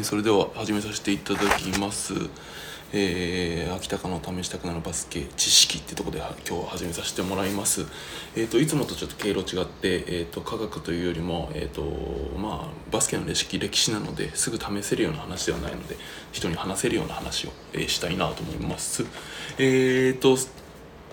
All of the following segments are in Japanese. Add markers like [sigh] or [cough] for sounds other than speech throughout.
ーそれでは始めさせていただきます。えー、秋高の試したくなるバスケ知識ってとこで今日は始めさせてもらいます。えっ、といつもとちょっと経路違ってえっ、と科学というよりもえっ、とまあバスケの歴史歴史なのですぐ試せるような話ではないので人に話せるような話を、えーしたいなと思います。えっ、と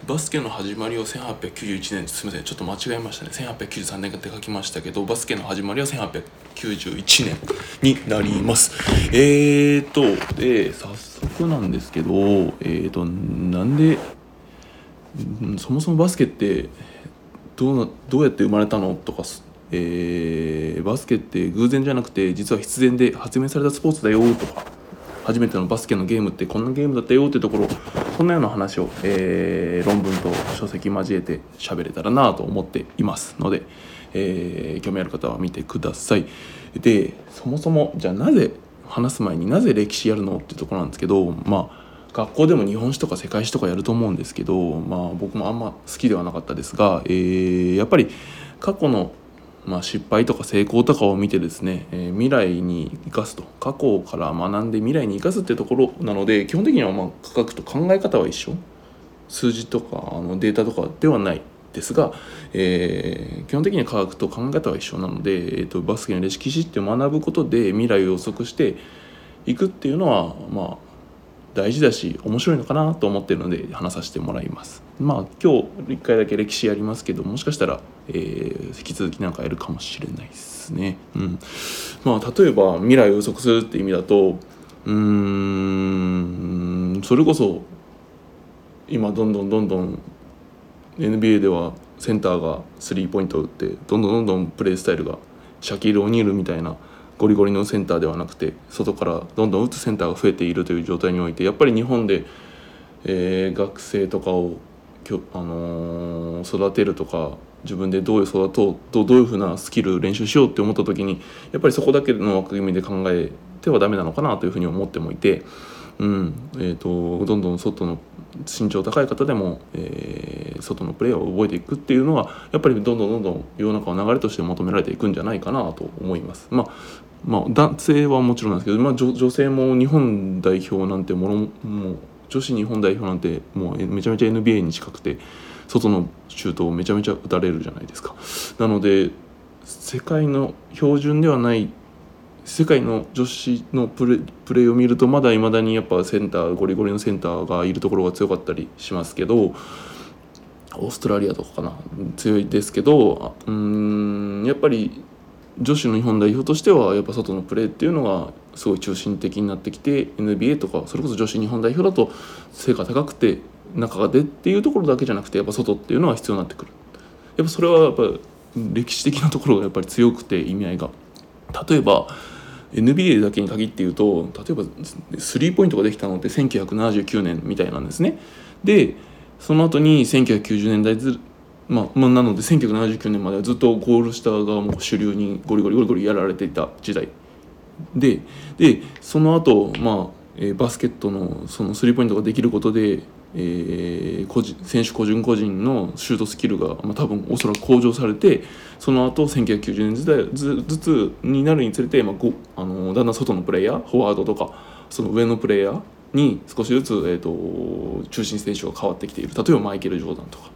バスケの始まりを1891年すみませんちょっと間違えましたね。1893年って書きましたけどバスケの始まりは1891年になります。えーとで早速なんですけどえーとなんでそもそもバスケってどうなどうやって生まれたのとかえーバスケって偶然じゃなくて実は必然で発明されたスポーツだよとか初めてのバスケのゲームってこんなゲームだったよってところそんなような話を、えー論文と書籍交えて喋れたらなと思っていますので、えー興味ある方は見てください。でそもそもじゃあなぜ話す前になぜ歴史やるのってところなんですけどまあ学校でも日本史とか世界史とかやると思うんですけどまあ僕もあんま好きではなかったですが、えーやっぱり過去のまあ、失敗とか成功とかを見てですね、えー未来に生かすと。過去から学んで未来に生かすってところなので基本的にはまあ科学と考え方は一緒。数字とかあのデータとかではないですが、えー基本的には科学と考え方は一緒なので、えー、とバスケの歴史って学ぶことで未来を予測していくっていうのはまあ大事だし面白いのかなと思ってるので話させてもらいます。まあ今日1回だけ歴史やりますけどもしかしたら、えー引き続きなんかやるかもしれないですね。うん。まあ例えば未来を予測するって意味だとうーんそれこそ今どんどんどんどん NBA ではセンターがスリーポイントを打ってどんどんどんどんプレースタイルがシャキール・オニールみたいなゴリゴリのセンターではなくて外からどんどん打つセンターが増えているという状態においてやっぱり日本で、えー学生とかをきょ、あのー育てるとか自分でどういう育とうどうどういうふうなスキル練習しようって思った時にやっぱりそこだけの枠組みで考えてはダメなのかなというふうに思ってもいて。うんえー、とどんどん外の身長高い方でも、えー外のプレーを覚えていくっていうのはやっぱりどんどんどんどん世の中の流れとして求められていくんじゃないかなと思います。まあまあ、男性はもちろんなんですけど、まあ、女性も日本代表なんてものも女子日本代表なんてもうめちゃめちゃ NBA に近くて外のシュートをめちゃめちゃ打たれるじゃないですか。なので世界の標準ではない世界の女子のプレプレーを見るとまだいまだにやっぱセンターゴリゴリのセンターがいるところが強かったりしますけどオーストラリアとかかな？強いですけどうんやっぱり女子の日本代表としてはやっぱ外のプレーっていうのがすごい中心的になってきて NBA とかそれこそ女子日本代表だと背が高くて中がでっていうところだけじゃなくてやっぱ外っていうのは必要になってくる。やっぱそれはやっぱ歴史的なところがやっぱり強くて意味合いが。例えば NBA だけに限って言うと例えばスリーポイントができたのって1979年みたいなんですね。でその後に1990年代ずまあ、まあなので1979年まではずっとゴール下がもう主流にゴリゴリゴリゴリやられていた時代。ででその後、まあえーバスケットのそのスリーポイントができることで、えー個人選手個人個人のシュートスキルが、まあ、多分おそらく向上されてその後1990年時代ずずつになるにつれて、まあ、ごあのだんだん外のプレイヤーフォワードとかその上のプレイヤーに少しずつ、えー、と中心選手が変わってきている例えばマイケル・ジョーダンとか。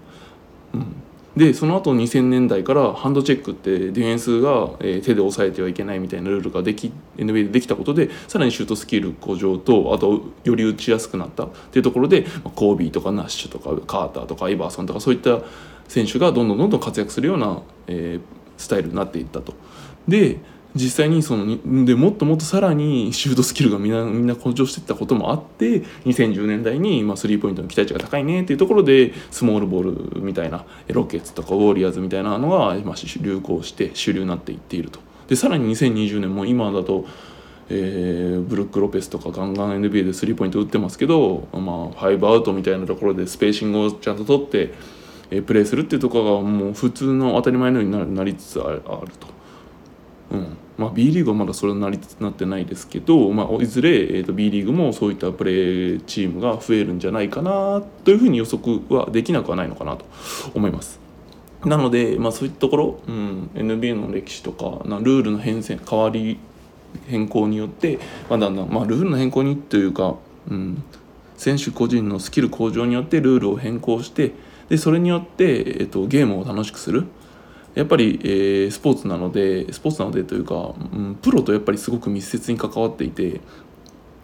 うんでその後2000年代からハンドチェックってディフェンスが、え手で押さえてはいけないみたいなルールができ NBA でできたことでさらにシュートスキル向上とあとより打ちやすくなったっていうところでコービーとかナッシュとかカーターとかイバーソンとかそういった選手がどんどんどんどん活躍するような、えースタイルになっていったと。で実際にそのでもっともっとさらにシュートスキルがみんなみんな向上していったこともあって2010年代に、スリーポイントの期待値が高いねっていうところでスモールボールみたいなロケッツとかウォーリアーズみたいなのが、まあ、し流行して主流になっていっていると。でさらに2020年も今だとえーブルック・ロペスとかガンガン NBA でスリーポイント打ってますけど、まあ、ファイブアウトみたいなところでスペーシングをちゃんと取って、えープレーするっていうところがもう普通の当たり前のようにななりつつあるあると。うんまあ、B リーグはまだそれになりなってないですけど、まあ、いずれ、えー、と B リーグもそういったプレーチームが増えるんじゃないかなというふうに予測はできなくはないのかなと思います。なので、まあ、そういったところ、うん、NBA の歴史とかなルールの変遷変わり変更によって、まあ、だんだん、まあ、ルールの変更にというか、うん、選手個人のスキル向上によってルールを変更してでそれによって、えっと、ゲームを楽しくするやっぱり、えー、スポーツなのでスポーツなのでというか、うん、プロとやっぱりすごく密接に関わっていて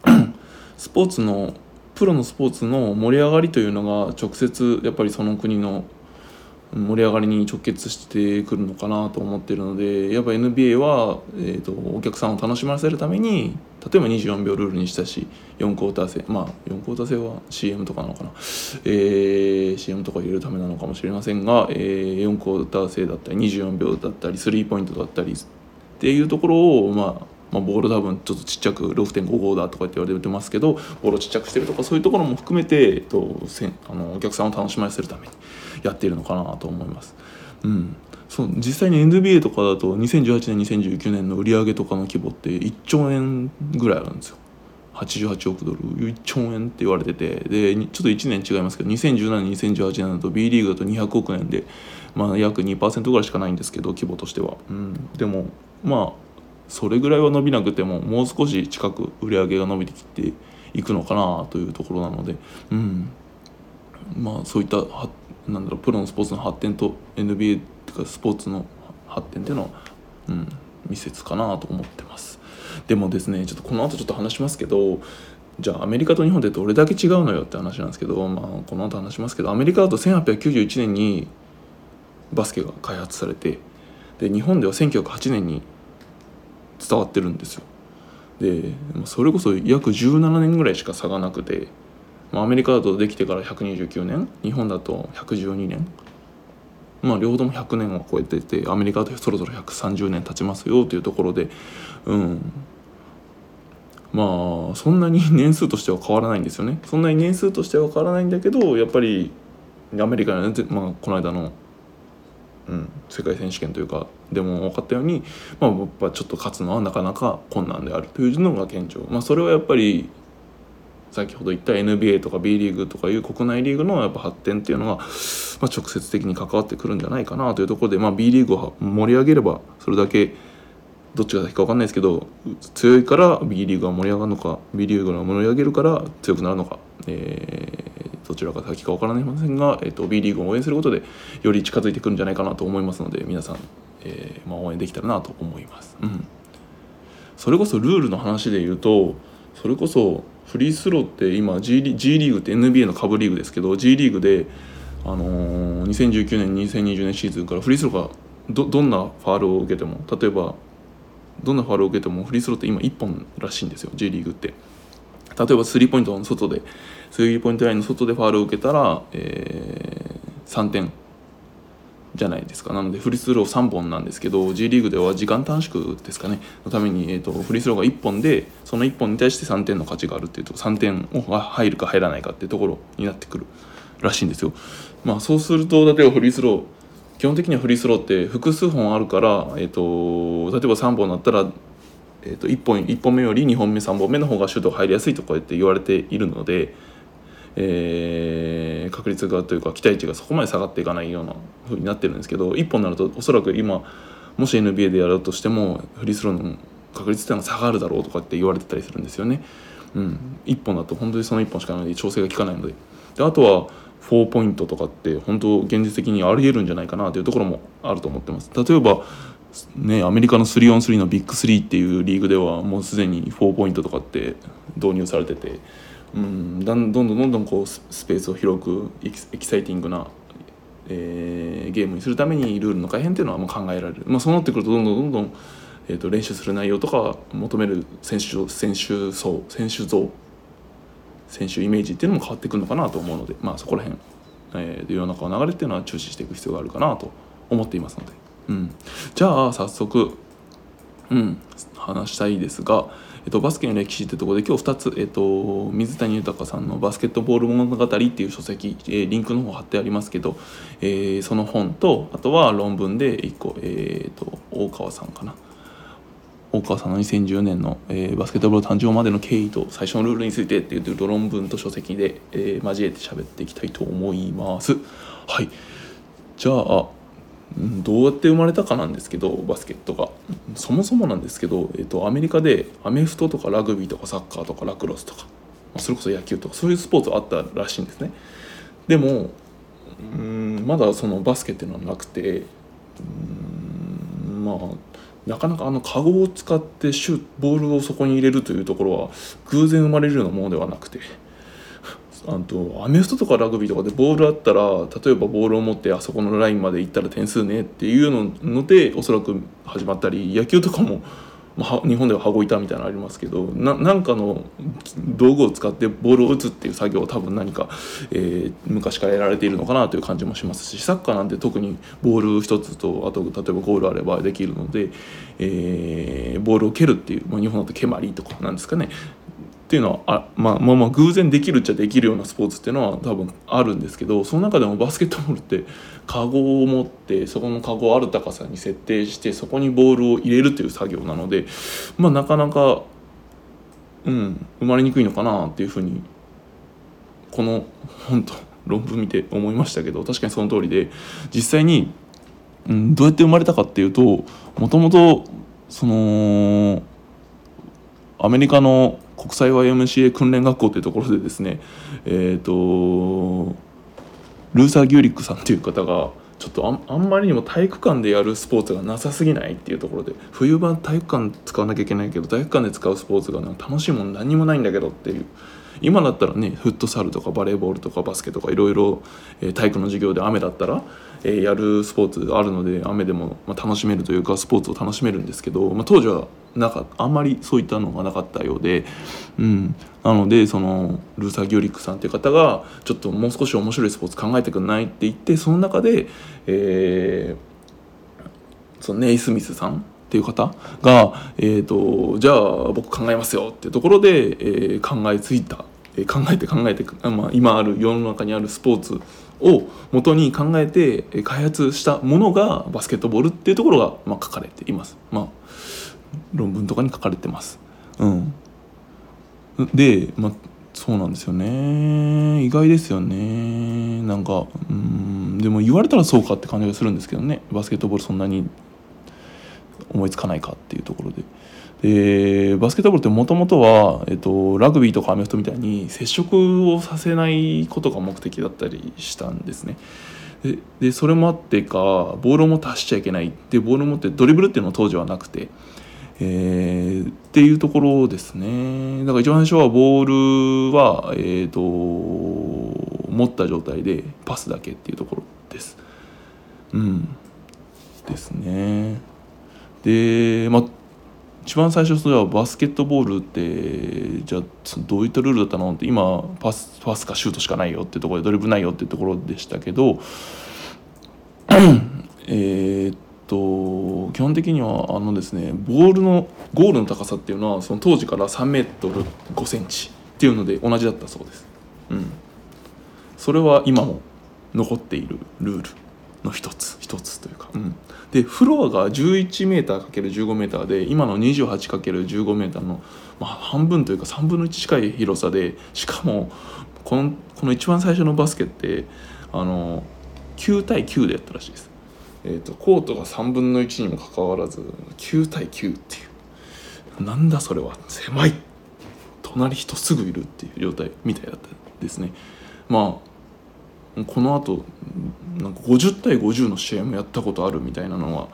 [clears throat] スポーツのプロのスポーツの盛り上がりというのが直接やっぱりその国の盛り上がりに直結してくるのかなと思ってるのでやっぱ NBA は、えーと、お客さんを楽しませるために例えば24秒ルールにしたし4クォーター制まあ4クォーター制は CM とかなのかな、えー、CM とか入れるためなのかもしれませんが、えー、4クォーター制だったり24秒だったりスリーポイントだったりっていうところをまあまあ、ボール多分ちょっとちっちゃく6.55だとかって言われてますけどボールちっちゃくしてるとかそういうところも含めて、えっと、せあのお客さんを楽しませるためにやっているのかなと思います。うん。そう実際に NBA とかだと2018年2019年の売り上げとかの規模って1兆円ぐらいあるんですよ。88億ドル1兆円って言われててでちょっと1年違いますけど2017年2018年だと B リーグだと200億円で、まあ、約2%ぐらいしかないんですけど規模としては、うん、でもまあそれぐらいは伸びなくてももう少し近く売り上げが伸びてきていくのかなというところなので、うん、まあそういったなんだろうプロのスポーツの発展と NBA とかスポーツの発展っていうのは、うん、密接かなと思ってます。でもですねちょっとこの後ちょっと話しますけどじゃあアメリカと日本でどれだけ違うのよって話なんですけど、まあ、この後話しますけどアメリカだと1891年にバスケが開発されてで日本では1908年に伝わってるんですよ。でそれこそ約17年ぐらいしか差がなくてまあ、アメリカだとできてから129年日本だと112年まあ両方とも100年を超えててアメリカだとそろそろ130年経ちますよというところでうん。まあそんなに年数としては変わらないんですよね。そんなに年数としては変わらないんだけどやっぱりアメリカの、まあ、この間の、うん、世界選手権というかでも分かったように、まあ、やっぱちょっと勝つのはなかなか困難であるというのが現状、まあ、それはやっぱり先ほど言った NBA とか B リーグとかいう国内リーグのやっぱ発展っていうのが、まあ、直接的に関わってくるんじゃないかなというところで、まあ、B リーグを盛り上げればそれだけどっちが先か分かんないですけど強いから B リーグが盛り上がるのか B リーグが盛り上げるから強くなるのか、えー、どちらが先か分からないませんが、えーと、B リーグを応援することでより近づいてくるんじゃないかなと思いますので皆さん、えーまあ、応援できたらなと思います。うん、それこそルールの話で言うとそれこそフリースローって今 G リ G リーグって NBA の下部リーグですけど G リーグで、あのー、2019年2020年シーズンからフリースローがどどんなファールを受けても例えばどんなファールを受けてもフリースローって今1本らしいんですよ J リーグって例えばスリーポイントの外でスリーポイントラインの外でファールを受けたら、えー、3点じゃないですかなのでフリースロー3本なんですけど G リーグでは時間短縮ですかねのために、えーと、フリースローが1本でその1本に対して3点の価値があるっていうと3点が入るか入らないかっていうところになってくるらしいんですよ。まあ、そうすると例えばフリースロー基本的にはフリースローって複数本あるから、えーと、例えば3本だったら、えーと、1, 本1本目より2本目3本目の方がシュートが入りやすいとかって言われているので。えー、確率がというか期待値がそこまで下がっていかないようなふうになってるんですけど1本になるとおそらく今もし NBA でやるとしてもフリースローの確率っていうのは下がるだろうとかって言われてたりするんですよね。うん、1本だと本当にその1本しかないので調整が効かないのでであとは4ポイントとかって本当現実的にありえるんじゃないかなというところもあると思ってます。例えばね、アメリカの 3on3 のビッグ3っていうリーグではもうすでに4ポイントとかって導入されててうん、どんどんどんどんこうスペースを広くエキサイティングな、えー、ゲームにするためにルールの改変っていうのはもう考えられる、まあ、そうなってくるとどんどんどんどん、えーと、練習する内容とか求める選手選手層選手像選手イメージっていうのも変わってくるのかなと思うので、まあ、そこら辺、えー、世の中の流れっていうのは注視していく必要があるかなと思っていますので、うん、じゃあ早速、うん、話したいですが。えっと、バスケの歴史ってとこで今日2つ、えっと、水谷豊さんの「バスケットボール物語」っていう書籍、えー、リンクの方貼ってありますけど、えー、その本とあとは論文で1個、えーと、大川さんかな大川さんの2010年の、えー、バスケットボール誕生までの経緯と最初のルールについてっていう論文と書籍で、えー、交えて喋っていきたいと思います。はいじゃあどうやって生まれたかなんですけどバスケットが。そもそもなんですけど、えっと、アメリカでアメフトとかラグビーとかサッカーとかラクロスとかまそれこそ野球とかそういうスポーツあったらしいんですね。でもうんまだそのバスケっていうのはなくてうんまあなかなかあのカゴを使ってシュボールをそこに入れるというところは偶然生まれるようなものではなくてあとアメフトとかラグビーとかでボールあったら例えばボールを持ってあそこのラインまで行ったら点数ねっていうのでおそらく始まったり野球とかも、まあ、日本では羽子板みたいなのありますけどなんかの道具を使ってボールを打つっていう作業を多分何か、えー昔からやられているのかなという感じもしますしサッカーなんて特にボール一つとあと例えばゴールあればできるので、えーボールを蹴るっていう、まあ、日本だと蹴鞠とかなんですかね。っていうのはあ、まあ、まあまあ偶然できるっちゃできるようなスポーツっていうのは多分あるんですけどその中でもバスケットボールってカゴを持ってそこのカゴをある高さに設定してそこにボールを入れるという作業なのでまあなかなか、うん、生まれにくいのかなっていうふうにこの本当論文見て思いましたけど確かにその通りで実際に、うん、どうやって生まれたかっていうともともとそのアメリカの国際 YMCA 訓練学校というところでですねえっ、とルーサー・ギューリックさんっていう方がちょっとあんまりにも体育館でやるスポーツがなさすぎないっていうところで冬場体育館使わなきゃいけないけど体育館で使うスポーツがなんか楽しいもの何にもないんだけどっていう今だったらねフットサルとかバレーボールとかバスケとかいろいろ体育の授業で雨だったら、えーやるスポーツがあるので雨でも、まあ、楽しめるというかスポーツを楽しめるんですけど、まあ、当時はなんかあんまりそういったのがなかったようで、うん、なのでそのルーサー・ギューリックさんっていう方がちょっともう少し面白いスポーツ考えてくんないって言ってその中で、えーそのネイスミスさんっていう方が、えー、とじゃあ僕考えますよっていうところで、えー考えついた、えー考えて考えて、まあ、今ある世の中にあるスポーツを元に考えて開発したものがバスケットボールっていうところが、まあ、書かれています。まあ論文とかに書かれてます。うん、で、まあ、そうなんですよね。意外ですよね。なんかうん。でも言われたらそうかって感じがするんですけどね。バスケットボールそんなに思いつかないかっていうところで。でバスケットボールってもともとは、えっと、ラグビーとかアメフトみたいに接触をさせないことが目的だったりしたんですね。でそれもあってかボールを持って走っちゃいけない。でボールを持ってドリブルっていうのは当時はなくて、えーっていうところですねだから一番最初はボールは、えー、と持った状態でパスだけっていうところです。うんですね。でまあ一番最初それはバスケットボールってじゃあどういったルールだったのって今パスパスかシュートしかないよっていうところでドリブルないよっていうところでしたけど [clears throat] えーっと基本的にはあのですねボールのゴールの高さっていうのはその当時から3メートル5センチっていうので同じだったそうです。うん、それは今も残っているルールの一つ一つというか、うん、でフロアが 11m×15m で今の 28×15m の、まあ、半分というか3分の1近い広さでしかもこのこの一番最初のバスケってあの9対9でやったらしいです、えー、とコートが3分の1にもかかわらず9対9っていう。なんだそれは。狭い。隣人すぐいるっていう状態みたいだったですね。まあこのあとんか50対50の試合もやったことあるみたいなのは、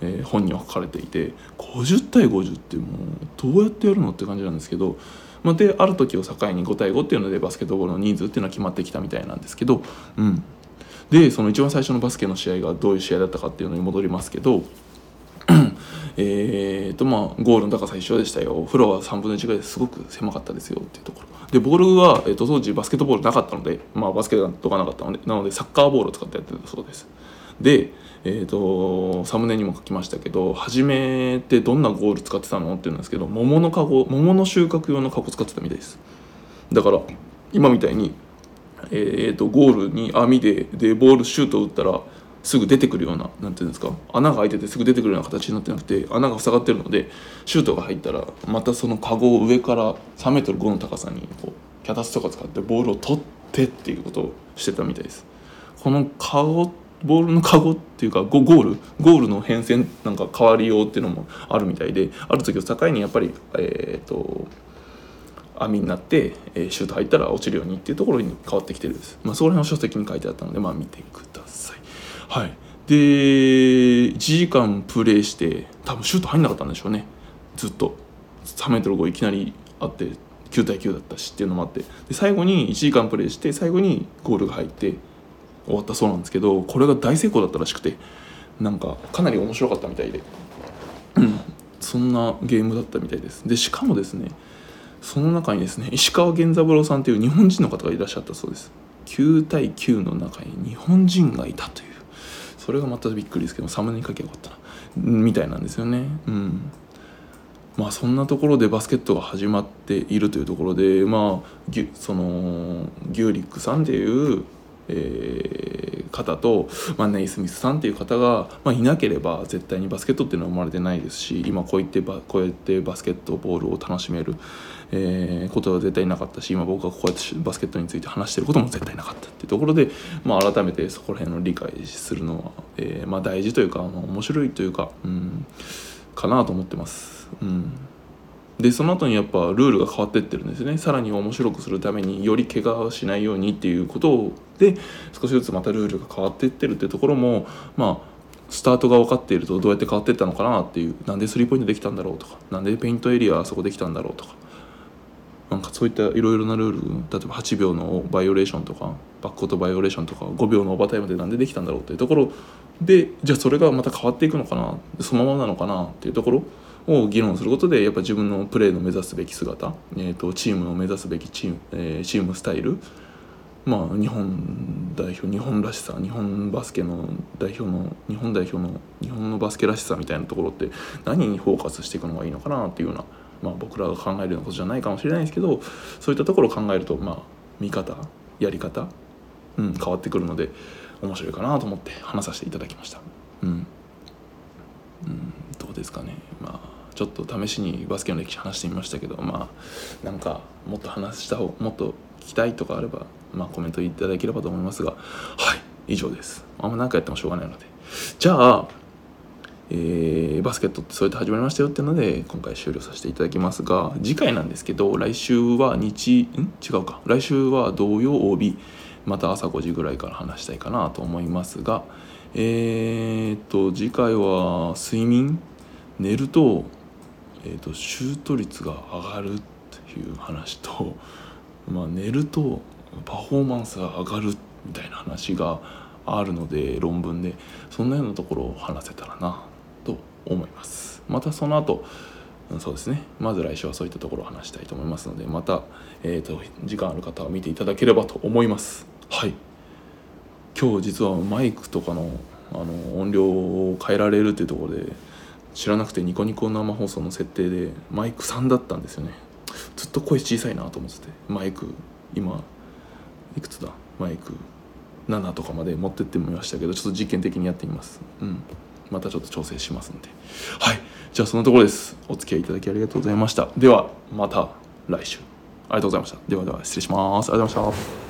えー本には書かれていて50対50ってもうどうやってやるのって感じなんですけど、まあ、である時を境に5対5っていうのでバスケットボールの人数っていうのは決まってきたみたいなんですけど、うん、でその一番最初のバスケの試合がどういう試合だったかっていうのに戻りますけど [clears throat] えーとまあゴールの高さ一緒でしたよ。フロアは3分の1ぐらいですごく狭かったですよっていうところ。でボールは、えー、と当時バスケットボールなかったので、まあ、バスケットがなかったのでなのでサッカーボールを使ってやってたそうです。でえー、とサムネにも書きましたけど初めってどんなゴール使ってたのって言うんですけど桃のカゴ桃の収穫用のカゴ使ってたみたいです。だから今みたいに、えー、とゴールに網ででボールシュート打ったらすぐ出てくるようななんていうんですか穴が開いててすぐ出てくるような形になってなくて穴が塞がってるのでシュートが入ったらまたそのカゴを上から3メートル5の高さにこう脚立とか使ってボールを取ってっていうことをしてたみたいです。このカゴボールのカゴっていうかゴゴールゴールの変遷なんか変わりようっていうのもあるみたいである時を境にやっぱりえっ、と網になって、えー、シュート入ったら落ちるようにっていうところに変わってきてるんです、まあ、そこら辺の書籍に書いてあったのでまあ見てください。はい。で1時間プレーして多分シュート入んなかったんでしょうね。ずっと。3m5 いきなりあって9対9だったしっていうのもあって。で最後に1時間プレーして最後にゴールが入って終わったそうなんですけどこれが大成功だったらしくてなんかかなり面白かったみたいで、そんなゲームだったみたいです。でしかもですねその中にですね石川源三郎さんという日本人の方がいらっしゃったそうです。9対9の中に日本人がいたという。それがまたびっくりですけどサムネに書けばよかったな。みたいなんですよね。うん。まあそんなところでバスケットが始まっているというところでまあそのギューリックさんっていうえー、方と、まあ、ネイスミスさんっていう方が、まあ、いなければ絶対にバスケットっていうのは生まれてないですし今こういってこうやってバスケットボールを楽しめる、えー、ことは絶対なかったし今僕がこうやってバスケットについて話してることも絶対なかったっていうところで、まあ、改めてそこら辺の理解するのは、えー、まあ、大事というか、まあ、面白いというか、うん、かなと思ってます。うんでその後にやっぱルールが変わってってるんですねさらに面白くするためにより怪我をしないようにっていうことで少しずつまたルールが変わっていってるっていうところもまあスタートが分かっているとどうやって変わっていったのかなっていうなんでスリーポイントできたんだろうとかなんでペイントエリアあそこできたんだろうとかなんかそういったいろいろなルール例えば8秒のバイオレーションとかバックコートバイオレーションとか5秒のオーバータイムでなんでできたんだろうっていうところでじゃあそれがまた変わっていくのかなそのままなのかなっていうところを議論することでやっぱ自分のプレーの目指すべき姿、えーと、チームの目指すべきチーム,、えー、チームスタイルまあ日本代表日本らしさ日本バスケの代表の日本代表の日本のバスケらしさみたいなところって何にフォーカスしていくのがいいのかなっていうような、まあ、僕らが考えるようなことじゃないかもしれないですけどそういったところを考えるとまあ見方やり方、うん、変わってくるので面白いかなと思って話させていただきました。うん、うん、どうですかね。まあちょっと試しにバスケの歴史話してみましたけどまあなんかもっと話した方もっと聞きたいとかあれば、まあ、コメントいただければと思いますがはい以上です。あんま何かやってもしょうがないので。じゃあ、えー、バスケットってそうやって始まりましたよっていうので今回終了させていただきますが次回なんですけど来週は日ん？違うか。来週は土曜日また朝5時ぐらいから話したいかなと思いますがえー、っと次回は睡眠寝ると,、えー、とシュート率が上がるっていう話と、[laughs] まあ、寝るとパフォーマンスが上がるみたいな話があるので論文でそんなようなところを話せたらな。思います。またその後そうですね。まず来週はそういったところを話したいと思いますのでまた、えーと、時間ある方は見ていただければと思います。はい。今日実はマイクとかのあの音量を変えられるっていうところで知らなくてニコニコ生放送の設定でマイク3だったんですよね。ずっと声小さいなと思っててマイク今いくつだ？マイク7とかまで持ってってみましたけどちょっと実験的にやってみます。うん。またちょっと調整しますんで。はい。じゃあそのところです。お付き合いいただきありがとうございました。ではまた来週。ありがとうございました。ではでは失礼します。ありがとうございました。